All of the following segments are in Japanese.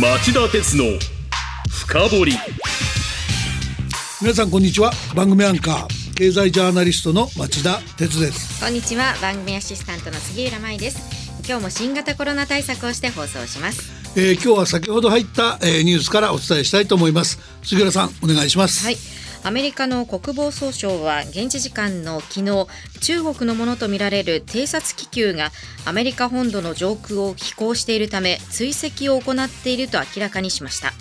町田鉄の深掘り。皆さんこんにちは。番組アンカー経済ジャーナリストの町田鉄です。こんにちは。番組アシスタントの杉浦舞です。今日も新型コロナ対策をして放送します。えー、今日は先ほど入った、えー、ニュースからお伝えしたいと思います。杉浦さんお願いします。はいアメリカの国防総省は現地時間の昨日中国のものとみられる偵察気球がアメリカ本土の上空を飛行しているため追跡を行っていると明らかにしました。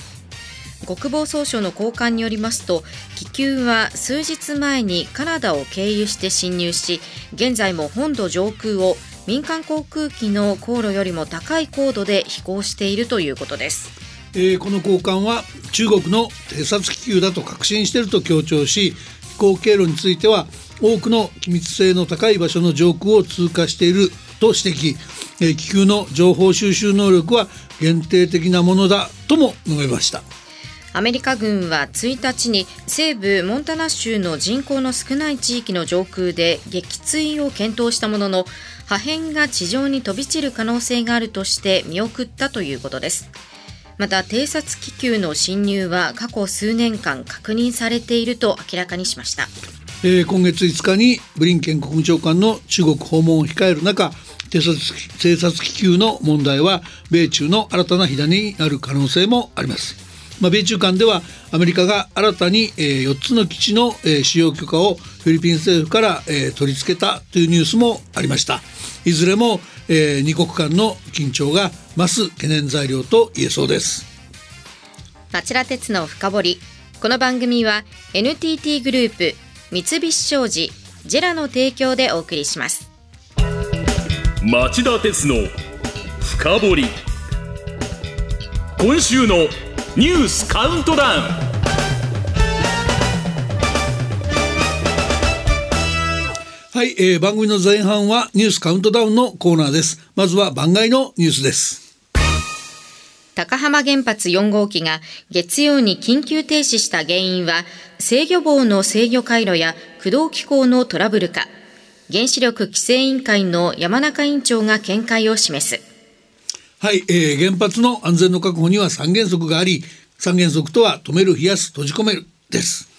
国防総省の高官によりますと気球は数日前にカナダを経由して侵入し現在も本土上空を民間航空機の航路よりも高い高度で飛行しているということです。えー、この高官は中国の偵察気球だと確信していると強調し飛行経路については多くの機密性の高い場所の上空を通過していると指摘、えー、気球の情報収集能力は限定的なものだとも述べました。アメリカ軍は1日に西部モンタナ州の人口の少ない地域の上空で撃墜を検討したものの破片が地上に飛び散る可能性があるとして見送ったということです。また偵察気球の侵入は過去数年間確認されていると明らかにしました、えー、今月5日にブリンケン国務長官の中国訪問を控える中偵察偵察気球の問題は米中の新たな火種になる可能性もあります。まあ、米中間ではアメリカが新たに、えー、4つの基地の、えー、使用許可をフィリピン政府から、えー、取り付けたというニュースもありました。いずれも、えー、2国間の緊張が増す懸念材料と言えそうです。町田鉄の深掘り。この番組は NTT グループ三菱商事ジェラの提供でお送りします。町田鉄の深掘り。今週のニュースカウントダウンはい、えー、番組の前半はニュースカウントダウンのコーナーです。まずは番外のニュースです。高浜原発4号機が月曜に緊急停止した原因は制御棒の制御回路や駆動機構のトラブルか。原子力規制委員会の山中委員長が見解を示す。はい、えー、原発の安全の確保には三原則があり三原則とは止める冷やす閉じ込めるです、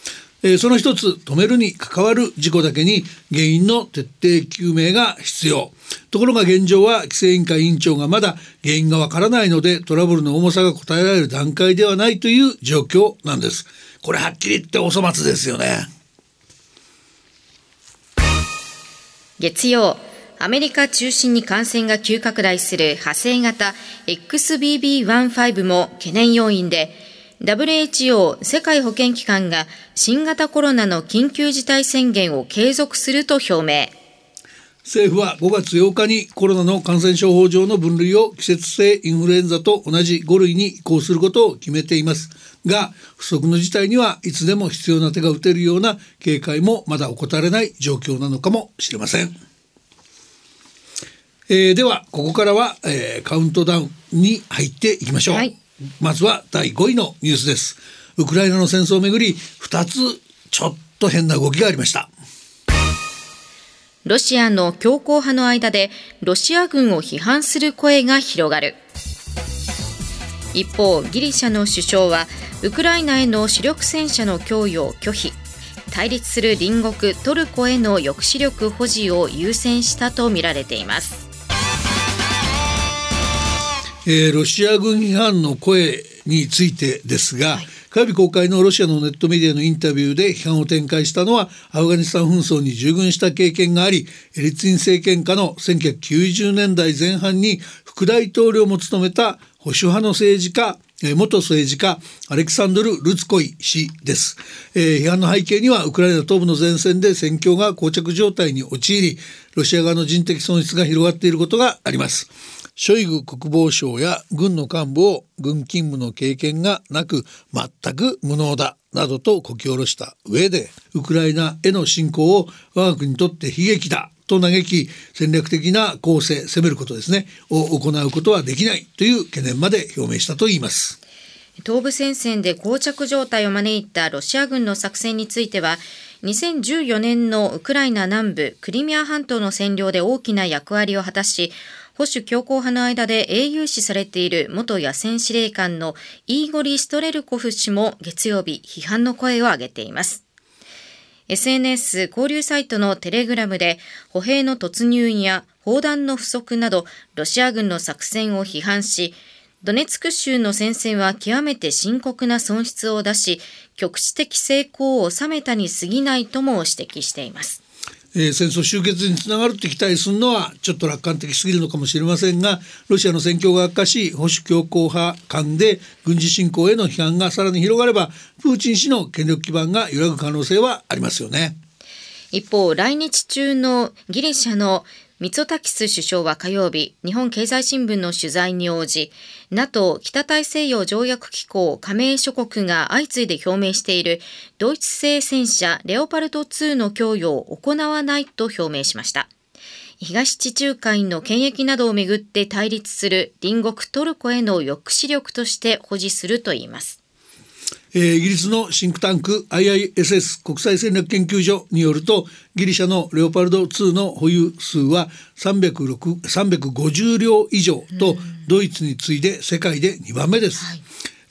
えー、その一つ止めるに関わる事故だけに原因の徹底究明が必要。ところが現状は規制委員会委員長がまだ原因がわからないのでトラブルの重さが答えられる段階ではないという状況なんです。これはっきり言ってお粗末ですよね。月曜アメリカ中心に感染が急拡大する派生型 XBB.1.5 も懸念要因で WHO 世界保健機関が新型コロナの緊急事態宣言を継続すると表明。政府は5月8日にコロナの感染症法上の分類を季節性インフルエンザと同じ5類に移行することを決めています。が不測の事態にはいつでも必要な手が打てるような警戒もまだ怠れない状況なのかもしれません。えー、ではここからは、えー、カウントダウンに入っていきましょう、はい、まずは第5位のニュースです。ウクライナの戦争をめぐり2つちょっと変な動きがありました。ロシアの強硬派の間でロシア軍を批判する声が広がる。一方ギリシャの首相はウクライナへの主力戦車の供与を拒否。対立する隣国トルコへの抑止力保持を優先したとみられています。えー、ロシア軍批判の声についてですが、はい、火曜日公開のロシアのネットメディアのインタビューで批判を展開したのはアフガニスタン紛争に従軍した経験がありエリツィン政権下の1990年代前半に副大統領も務めた保守派の政治家元政治家アレクサンドル・ルツコイ氏です、えー、批判の背景にはウクライナ東部の前線で戦況が膠着状態に陥りロシア側の人的損失が広がっていることがありますショイグ国防相や軍の幹部を軍勤務の経験がなく全く無能だなどとこき下ろした上でウクライナへの侵攻を我が国にとって悲劇だと嘆き戦略的な攻勢攻めることですねを行うことはできないという懸念まで表明したといいます。東部戦線で膠着状態を招いたロシア軍の作戦については2014年のウクライナ南部クリミア半島の占領で大きな役割を果たし保守強硬派の間で英雄視されている元野戦司令官のイーゴリ・ストレルコフ氏も月曜日批判の声を上げています。SNS 交流サイトのテレグラムで歩兵の突入や砲弾の不足などロシア軍の作戦を批判しドネツク州の戦線は極めて深刻な損失を出し局地的成功を収めたに過ぎないとも指摘していますえー、戦争終結につながるって期待するのはちょっと楽観的すぎるのかもしれませんがロシアの戦況が悪化し保守強硬派間で軍事侵攻への批判がさらに広がればプーチン氏の権力基盤が揺らぐ可能性はありますよね。一方来日中のギリシャのミツォタキス首相は火曜日、日本経済新聞の取材に応じ、NATO 北大西洋条約機構加盟諸国が相次いで表明しているドイツ製戦車レオパルト2の供与を行わないと表明しました。東地中海の権益などをめぐって対立する隣国トルコへの抑止力として保持するといいます。えー、イギリスのシンクタンク IISS 国際戦略研究所によるとギリシャのレオパルド2の保有数は350両以上とドイツに次いで世界で2番目です。はい。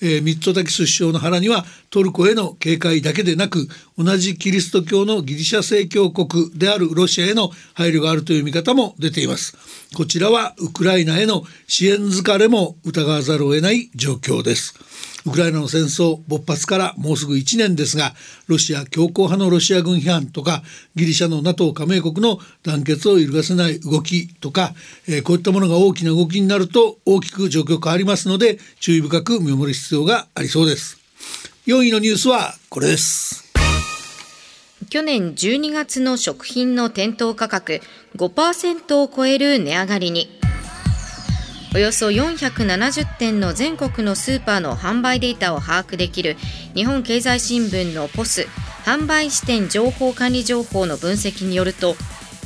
えー、ミッツォタキス首相の腹にはトルコへの警戒だけでなく同じキリスト教のギリシャ正教国であるロシアへの配慮があるという見方も出ています。こちらはウクライナへの支援疲れも疑わざるを得ない状況ですウクライナの戦争勃発からもうすぐ1年ですがロシア強硬派のロシア軍批判とかギリシャの NATO 加盟国の団結を揺るがせない動きとか、えー、こういったものが大きな動きになると大きく状況変わりますので注意深く見守る必要がありそうです。4位のニュースはこれです。去年12月の食品の店頭価格5%を超える値上がりに。およそ470店の全国のスーパーの販売データを把握できる日本経済新聞のポス販売支店情報管理情報の分析によると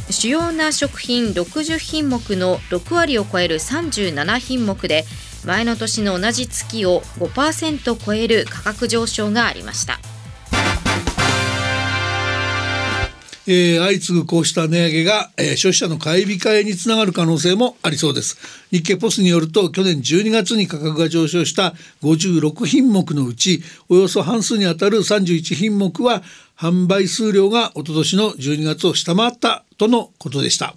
主要な食品60品目の6割を超える37品目で前の年の同じ月を5%超える価格上昇がありました。えー、相次ぐこうした値上げが、えー、消費者の買い控えにつながる可能性もありそうです。日経ポスによると去年12月に価格が上昇した56品目のうちおよそ半数にあたる31品目は販売数量が一昨年の12月を下回ったとのことでした。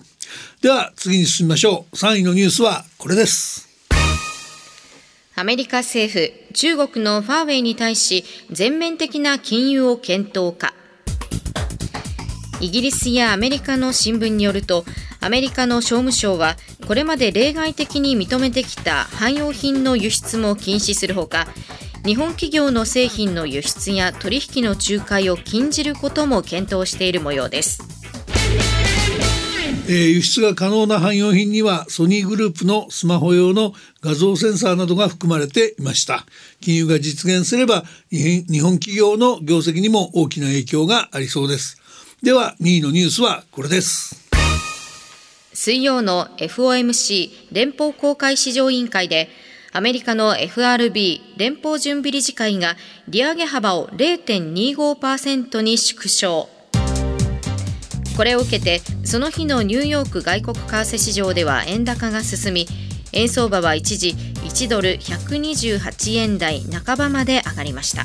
では次に進みましょう。3位のニュースはこれです。アメリカ政府中国のファーウェイに対し全面的な禁輸を検討か。イギリスやアメリカの新聞によるとアメリカの商務省はこれまで例外的に認めてきた汎用品の輸出も禁止するほか日本企業の製品の輸出や取引の仲介を禁じることも検討している模様です。えー、輸出が可能な汎用品にはソニーグループのスマホ用の画像センサーなどが含まれていました金融が実現すれば日本企業の業績にも大きな影響がありそうですでは2位のニュースはこれです水曜の FOMC 連邦公開市場委員会でアメリカの FRB 連邦準備理事会が利上げ幅を0.25%に縮小これを受けてその日のニューヨーク外国為替市場では円高が進み円相場は一時1ドル128円台半ばまで上がりました。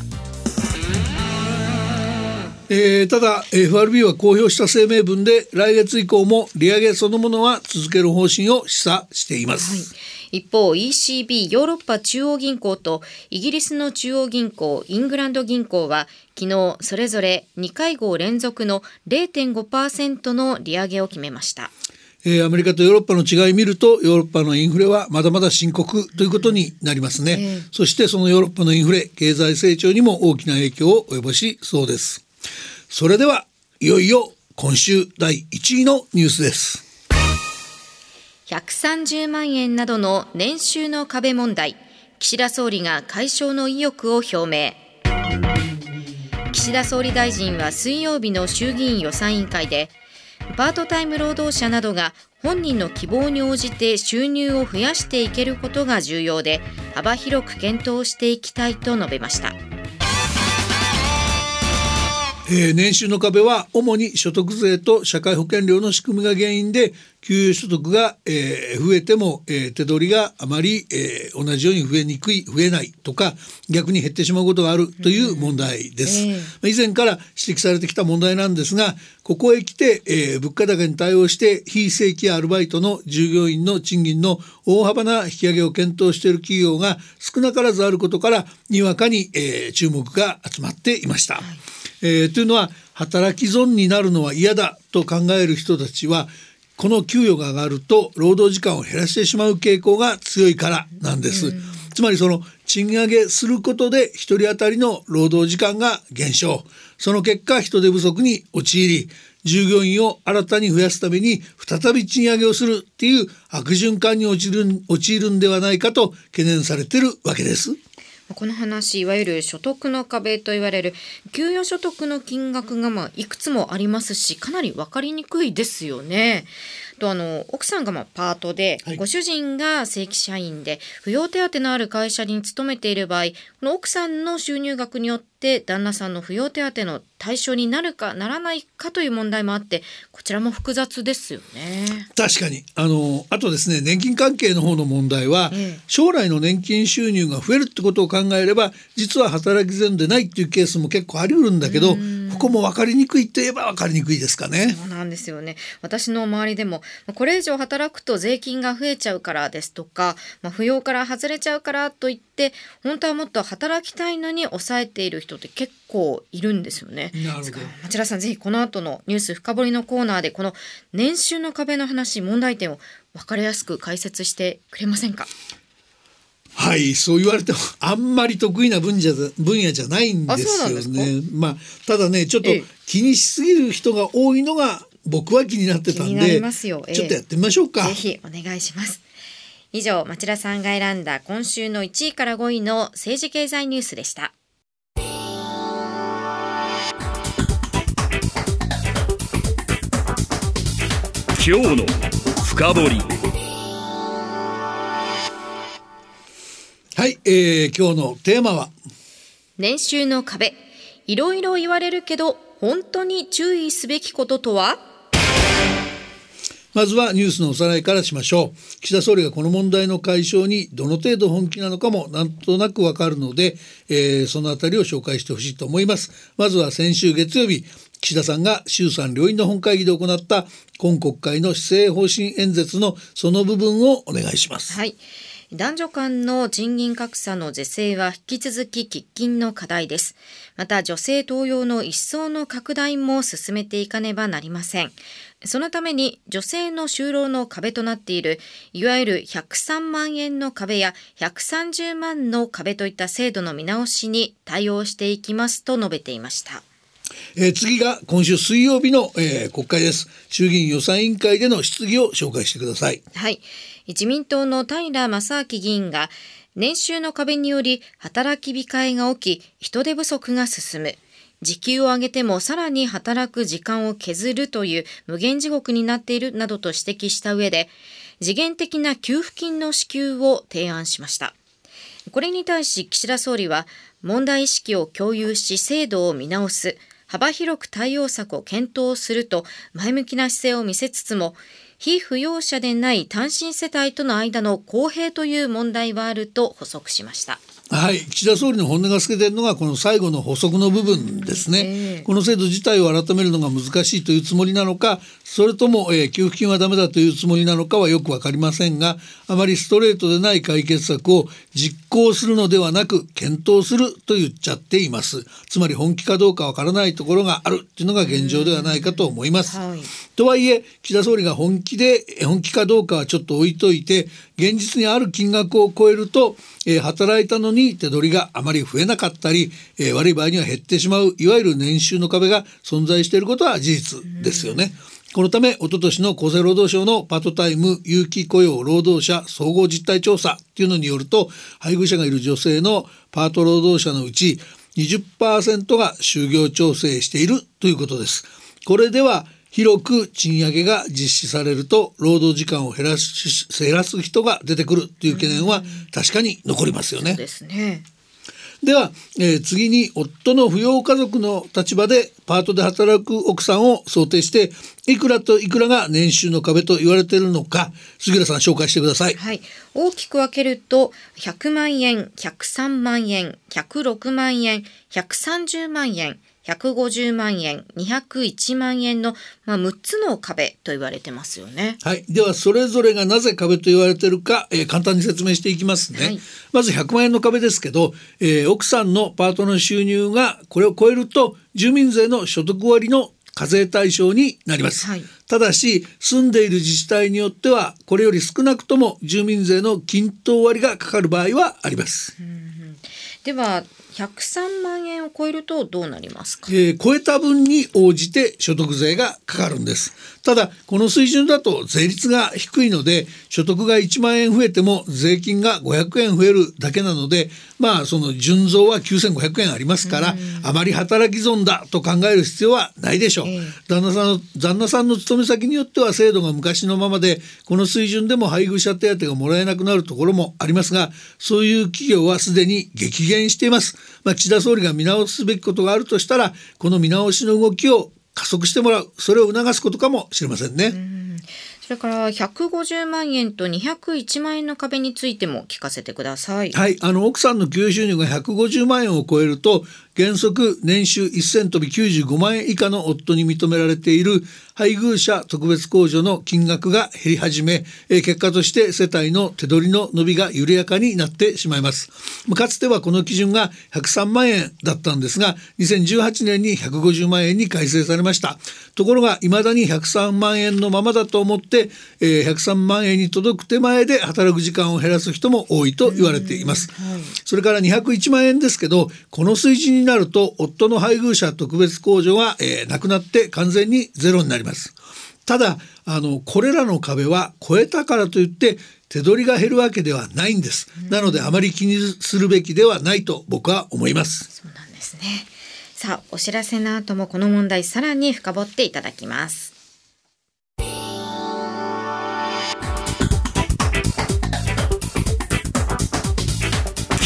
えー、ただ FRB は公表した声明文で来月以降も利上げそのものは続ける方針を示唆しています、はい、一方 ECB ヨーロッパ中央銀行とイギリスの中央銀行イングランド銀行は昨日それぞれ2会合連続の0.5%の利上げを決めました。えー、アメリカとヨーロッパの違いを見るとヨーロッパのインフレはまだまだ深刻ということになりますね、えー、そしてそのヨーロッパのインフレ経済成長にも大きな影響を及ぼしそうですそれではいよいよ今週第1位のニュースです。130万円などの年収の壁問題。岸田総理が解消の意欲を表明。岸田総理大臣は水曜日の衆議院予算委員会でパートタイム労働者などが本人の希望に応じて収入を増やしていけることが重要で幅広く検討していきたいと述べました。えー、年収の壁は主に所得税と社会保険料の仕組みが原因で給与所得が、えー、増えても、えー、手取りがあまり、えー、同じように増えにくい増えないとか逆に減ってしまうことがあるという問題です、うんえー、以前から指摘されてきた問題なんですがここへ来て、えー、物価高に対応して非正規アルバイトの従業員の賃金の大幅な引き上げを検討している企業が少なからずあることからにわかに、えー、注目が集まっていました。はいえー、というのは働き損になるのは嫌だと考える人たちはこの給与が上がると労働時間を減らしてしまう傾向が強いからなんです。つまりその賃上げすることで1人当たりの労働時間が減少その結果人手不足に陥り従業員を新たに増やすために再び賃上げをするっていう悪循環に陥る陥るんではないかと懸念されてるわけです。この話いわゆる所得の壁と言われる給与所得の金額がまあいくつもありますしかなり分かりにくいですよね。とあの奥さんがまあパートで、はい、ご主人が正規社員で扶養手当のある会社に勤めている場合この奥さんの収入額によって旦那さんの扶養手当の対象になるかならないかという問題もあってこちらも複雑ですよね。確かに。あのあとですね年金関係の方の問題は、ええ、将来の年金収入が増えるってことを考えれば実は働き善でないっていうケースも結構あり得るんだけどここも分かりにくいといえば分かりにくいですかね。そうなんですよね私の周りでもこれ以上働くと税金が増えちゃうからですとか、まあ、扶養から外れちゃうからといって本当はもっと働きたいのに抑えている人って結構いるんですよね。なるほど町田さんぜひこの後のニュース深掘りのコーナーでこの年収の壁の話問題点を分かりやすく解説してくれませんか？はいそう言われてもあんまり得意な分野分野じゃないんですよね。まあただねちょっと気にしすぎる人が多いのが僕は気になってたんでちょっとやってみましょうか。ぜひお願いします。以上町田さんが選んだ今週の1位から5位の政治経済ニュースでした。今日の深掘はい、えー、今日のテーマは？年収の壁。いろいろ言われるけど本当に注意すべきこととは？まずはニュースのおさらいからしましょう。岸田総理がこの問題の解消にどの程度本気なのかもなんとなくわかるので、えー、そのあたりを紹介してほしいと思います。まずは先週月曜日岸田さんが衆参両院の本会議で行った今国会の施政方針演説のその部分をお願いします。はい男女間の賃金格差の是正は引き続き喫緊の課題です。また女性登用の一層の拡大も進めていかねばなりません。そのために女性の就労の壁となっているいわゆる103万円の壁や130万の壁といった制度の見直しに対応していきますと述べていました。えー、次が今週水曜日の、えー、国会です衆議院予算委員会での質疑を紹介してくださいはい自民党の平正明議員が年収の壁により働き控えが起き人手不足が進む。時給を上げてもさらに働く時間を削るという無限地獄になっているなどと指摘した上で次元的な給付金の支給を提案しました。これに対し岸田総理は問題意識を共有し制度を見直す幅広く対応策を検討すると前向きな姿勢を見せつつも非扶養者でない単身世帯との間の公平という問題はあると補足しました。はい。岸田総理の本音が透けているのがこの最後の補足の部分ですね、えー、この制度自体を改めるのが難しいというつもりなのかそれとも、えー、給付金はダメだというつもりなのかはよく分かりませんがあまりストレートでない解決策を実行するのではなく検討すると言っちゃっています。つまり本気かどうかわからないところがあるというのが現状ではないかと思います、はい、とはいえ岸田総理が本気で本気かどうかはちょっと置いといて現実にある金額を超えると、えー、働いたのに手取りがあまり増えなかったり、えー、悪い場合には減ってしまういわゆる年収の壁が存在していることは事実ですよね。このため、おととしの厚生労働省のパートタイム有期雇用労働者総合実態調査っていうのによると、配偶者がいる女性のパート労働者のうち20%が就業調整しているということです。これでは広く賃上げが実施されると労働時間を減らす減らす人が出てくるという懸念は確かに残りますよね。ですねでは、えー、次に夫の扶養家族の立場でパートで働く奥さんを想定していくらといくらが年収の壁と言われているのか杉浦さん紹介してください、はい、大きく分けると100万円103万円106万円130万円150万円、201万円の、まあ、6つの壁と言われてますよね。はい。では、それぞれがなぜ壁と言われているか、えー、簡単に説明していきますね。はい、まず100万円の壁ですけど、えー、奥さんのパートの収入がこれを超えると、住民税の所得割の課税対象になります、はい、ただし住んでいる自治体によってはこれより少なくとも住民税の均等割がかかる場合はあります、うんうん、では103万円を超えるとどうなりますか、えー、超えた分に応じて所得税がかかるんです。ただこの水準だと税率が低いので所得が1万円増えても税金が500円増えるだけなのでまあその純増は9500円ありますから、あまり働き損だと考える必要はないでしょう、えー、旦那さんの旦那さんの勤め先によっては制度が昔のままでこの水準でも配偶者手当がもらえなくなるところもありますがそういう企業はすでに激減しています。まあ、岸田総理が見直すべきことがあるとしたらこの見直しの動きを加速してもらうそれを促すことかもしれませんね。それから150万円と201万円の壁についても聞かせてください。はい、あの奥さんの給与収入が150万円を超えると原則年収1000飛び95万円以下の夫に認められている配偶者特別控除の金額が減り始め、え結果として世帯の手取りの伸びが緩やかになってしまいます。かつてはこの基準が103万円だったんですが、2018年に150万円に改正されました。ところが未だに103万円のままだと思って、えー、103万円に届く手前で働く時間を減らす人も多いと言われています。はい、それから201万円ですけど、この水準になると夫の配偶者特別控除が、えー、なくなって完全にゼロになります。ただあのこれらの壁は超えたからといって手取りが減るわけではないんです。なのであまり気にするべきではないと僕は思います。そうなんですね。さあお知らせの後もこの問題さらに深掘っていただきます。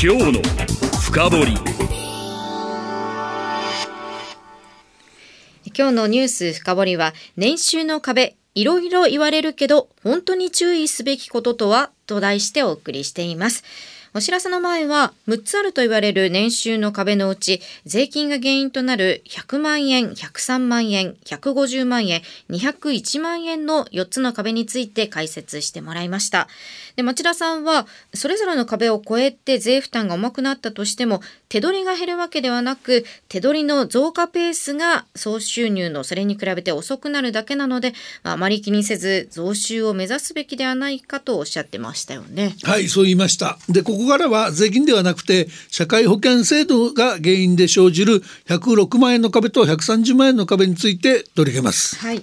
今日の深掘今日のニュース深掘りは年収の壁いろいろ言われるけど本当に注意すべきこととはと題してお送りしています。お知らせの前は6つあると言われる年収の壁のうち税金が原因となる100万円、103万円、150万円、201万円の4つの壁について解説してもらいました。で町田さんはそれぞれの壁を越えて税負担が重くなったとしても手取りが減るわけではなく手取りの増加ペースが総収入のそれに比べて遅くなるだけなのであまり気にせず増収を目指すべきではないかとおっしゃってましたよね。はいそう言いましたでここからは税金ではなくて社会保険制度が原因で生じる106万円の壁と130万円の壁について取り上げます。はい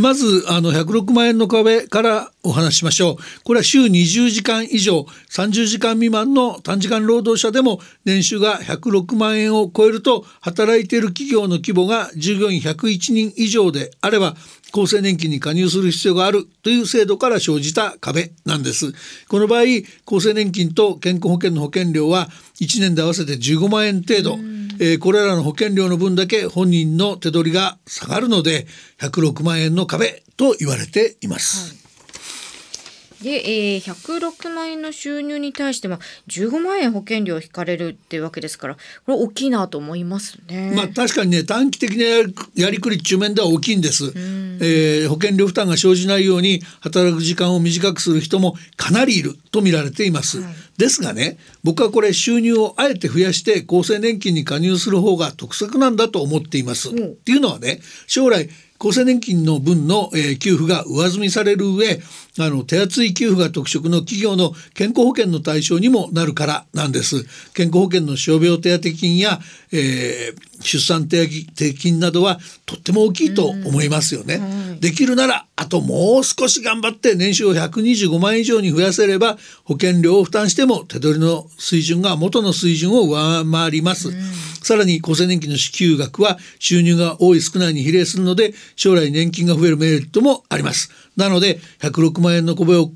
まずあの106万円の壁からお話しましょう。これは週20時間以上30時間未満の短時間労働者でも年収が106万円を超えると働いている企業の規模が従業員101人以上であれば厚生年金に加入する必要があるという制度から生じた壁なんです。この場合厚生年金と健康保険の保険料は1年で合わせて15万円程度、えー、これらの保険料の分だけ本人の手取りが下がるので106万円の壁と言われています。はいで、えー、106万円の収入に対しても15万円保険料引かれるっていうわけですからこれ大きいなと思いますね。まあ確かにね短期的なやりくり中面では大きいんです、えー、保険料負担が生じないように働く時間を短くする人もかなりいると見られています、はい、ですがね僕はこれ収入をあえて増やして厚生年金に加入する方が得策なんだと思っています、う。ん、っていうのはね将来厚生年金の分の、えー、給付が上積みされる上あの手厚い給付が特色の企業の健康保険の対象にもなるからなんです。健康保険の傷病手当金や、えー、出産手当金などはとっても大きいと思いますよね、はい、できるならあともう少し頑張って年収を125万円以上に増やせれば保険料を負担しても手取りの水準が元の水準を上回ります、さらに厚生年金の支給額は収入が多い少ないに比例するので将来年金が増えるメリットもあります。なので106万円の壁を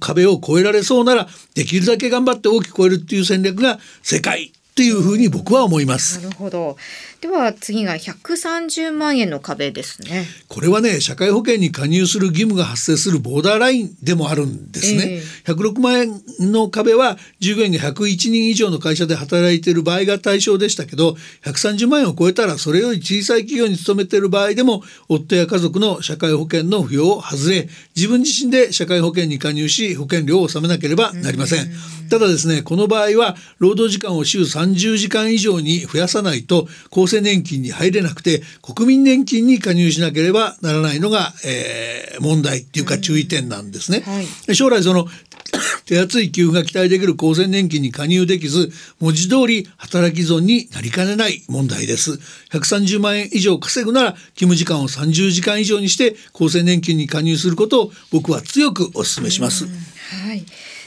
壁を越えられそうならできるだけ頑張って大きく超えるっていう戦略が世界っていうふうに僕は思います。なるほど。では次が130万円の壁ですね。これはね社会保険に加入する義務が発生するボーダーラインでもあるんですね。えー、106万円の壁は従業員が101人以上の会社で働いている場合が対象でしたけど130万円を超えたらそれより小さい企業に勤めている場合でも夫や家族の社会保険の扶養を外れ自分自身で社会保険に加入し保険料を納めなければなりません。ただですねこの場合は労働時間を週30時間以上に増やさないと厚生年金に入れなくて国民年金に加入しなければならないのが、えー、問題っていうか注意点なんですね。はい、将来その 手厚い給付が期待できる厚生年金に加入できず文字通り働き損になりかねない問題です。130万円以上稼ぐなら勤務時間を30時間以上にして厚生年金に加入することを僕は強くお勧めします、はい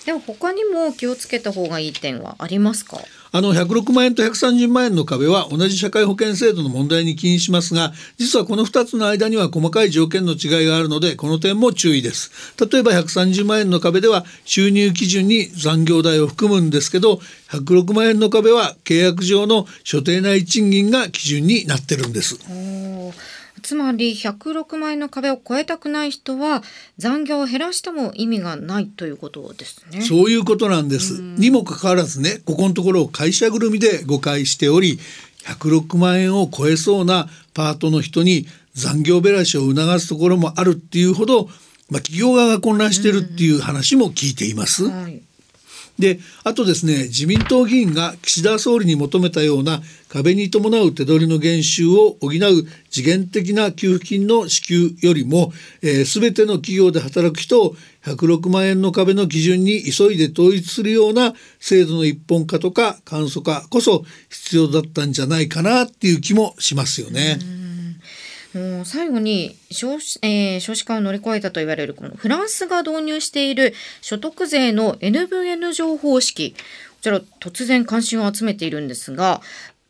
でも他にも気をつけた方がいい点はありますか？あの106万円と130万円の壁は同じ社会保険制度の問題に起因しますが実はこの2つの間には細かい条件の違いがあるのでこの点も注意です。例えば130万円の壁では収入基準に残業代を含むんですけど106万円の壁は契約上の所定内賃金が基準になってるんです。つまり106万円の壁を超えたくない人は残業を減らしても意味がないということですね。そういうことなんです。にもかかわらずね、ここのところを会社ぐるみで誤解しており、106万円を超えそうなパートの人に残業減らしを促すところもあるっていうほど、まあ、企業側が混乱してるっていう話も聞いています。はいであとですね自民党議員が岸田総理に求めたような壁に伴う手取りの減収を補う次元的な給付金の支給よりも、えー、全ての企業で働く人を106万円の壁の基準に急いで統一するような制度の一本化とか簡素化こそ必要だったんじゃないかなっていう気もしますよね。もう最後に少,、えー、少子化を乗り越えたと言われるこのフランスが導入している所得税の NVN 上方式。こちら突然関心を集めているんですが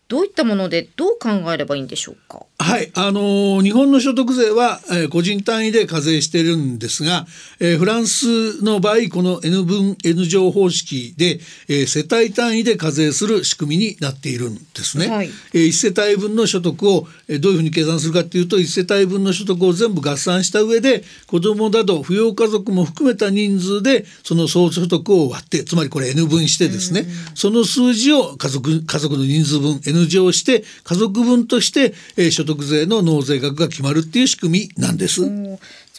どういったものでどう考えればいいんでしょうか？はい、あのー、日本の所得税は、えー、個人単位で課税してるんですが、えー、フランスの場合この N 分 N 乗方式で、えー、世帯単位で課税する仕組みになっているんですね。はい、えー、1世帯分の所得を、えー、どういうふうに計算するかっていうと1世帯分の所得を全部合算した上で子どもなど扶養家族も含めた人数でその総所得を割ってつまりこれ N 分してですね、その数字を家族家族の人数分 N 乗して家族分として、えー、所得税の納税額が決まるっていう仕組みなんです。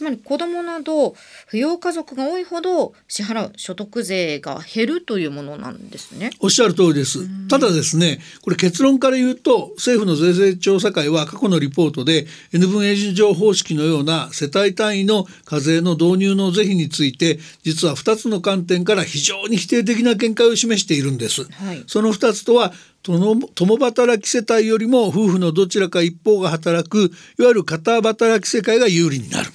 つまり子どもなど扶養家族が多いほど支払う所得税が減るというものなんですね。おっしゃる通りです。ただですね、これ結論から言うと政府の税制調査会は過去のリポートで N 分 N 乗方式のような世帯単位の課税の導入の是非について実は2つの観点から非常に否定的な見解を示しているんです。はい、その2つとは共働き世帯よりも夫婦のどちらか一方が働くいわゆる片働き世帯が有利になる。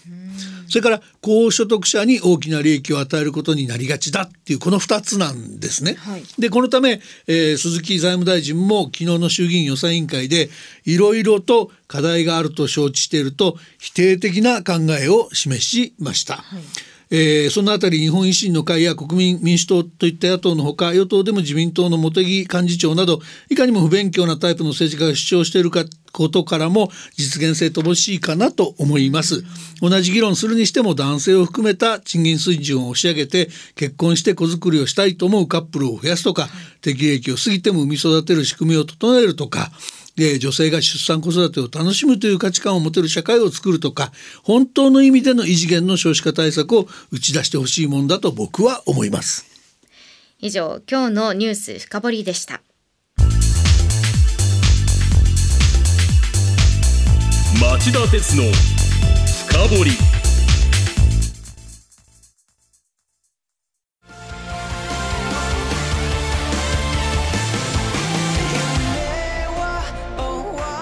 それから高所得者に大きな利益を与えることになりがちだっていうこの2つなんですね。はい、でこのため、えー、鈴木財務大臣も昨日の衆議院予算委員会でいろいろと課題があると承知していると否定的な考えを示しました。はいえー、そのあたり日本維新の会や国民民主党といった野党のほか与党でも自民党の茂木幹事長などいかにも不勉強なタイプの政治家が主張しているかことからも実現性乏しいかなと思います。同じ議論するにしても男性を含めた賃金水準を押し上げて結婚して子作りをしたいと思うカップルを増やすとか適齢期を過ぎても産み育てる仕組みを整えるとかで女性が出産子育てを楽しむという価値観を持てる社会を作るとか本当の意味での異次元の少子化対策を打ち出してほしいもんだと僕は思います。以上今日のニュース深掘りでした。町田鉄の深掘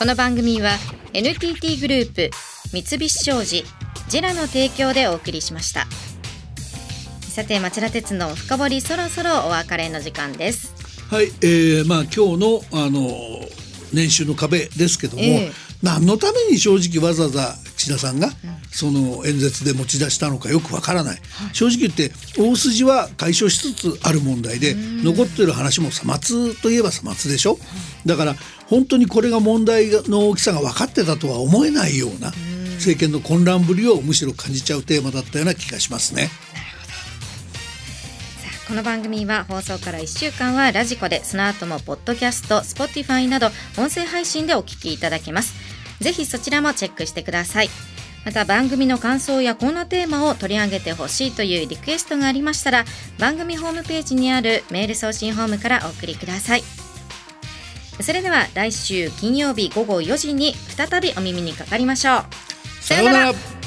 この番組は NTT グループ三菱商事ジェラの提供でお送りしました。さて町田鉄の深掘りそろそろお別れの時間です。はい、えー、まあ今日のあの年収の壁ですけども、ええ何のために正直わざわざ岸田さんがその演説で持ち出したのかよくわからない、正直言って大筋は解消しつつある問題で残ってる話もさまつといえばさまつでしょ。だから本当にこれが問題の大きさが分かってたとは思えないような政権の混乱ぶりをむしろ感じちゃうテーマだったような気がしますね。この番組は放送から1週間はラジコでその後もポッドキャスト Spotify など。音声配信でお聞きいただけますぜひそちらもチェックしてください。また番組の感想やこんなテーマを取り上げてほしいというリクエストがありましたら番組ホームページにあるメール送信ホームからお送りください。それでは来週金曜日午後4時に再びお耳にかかりましょう。さようなら。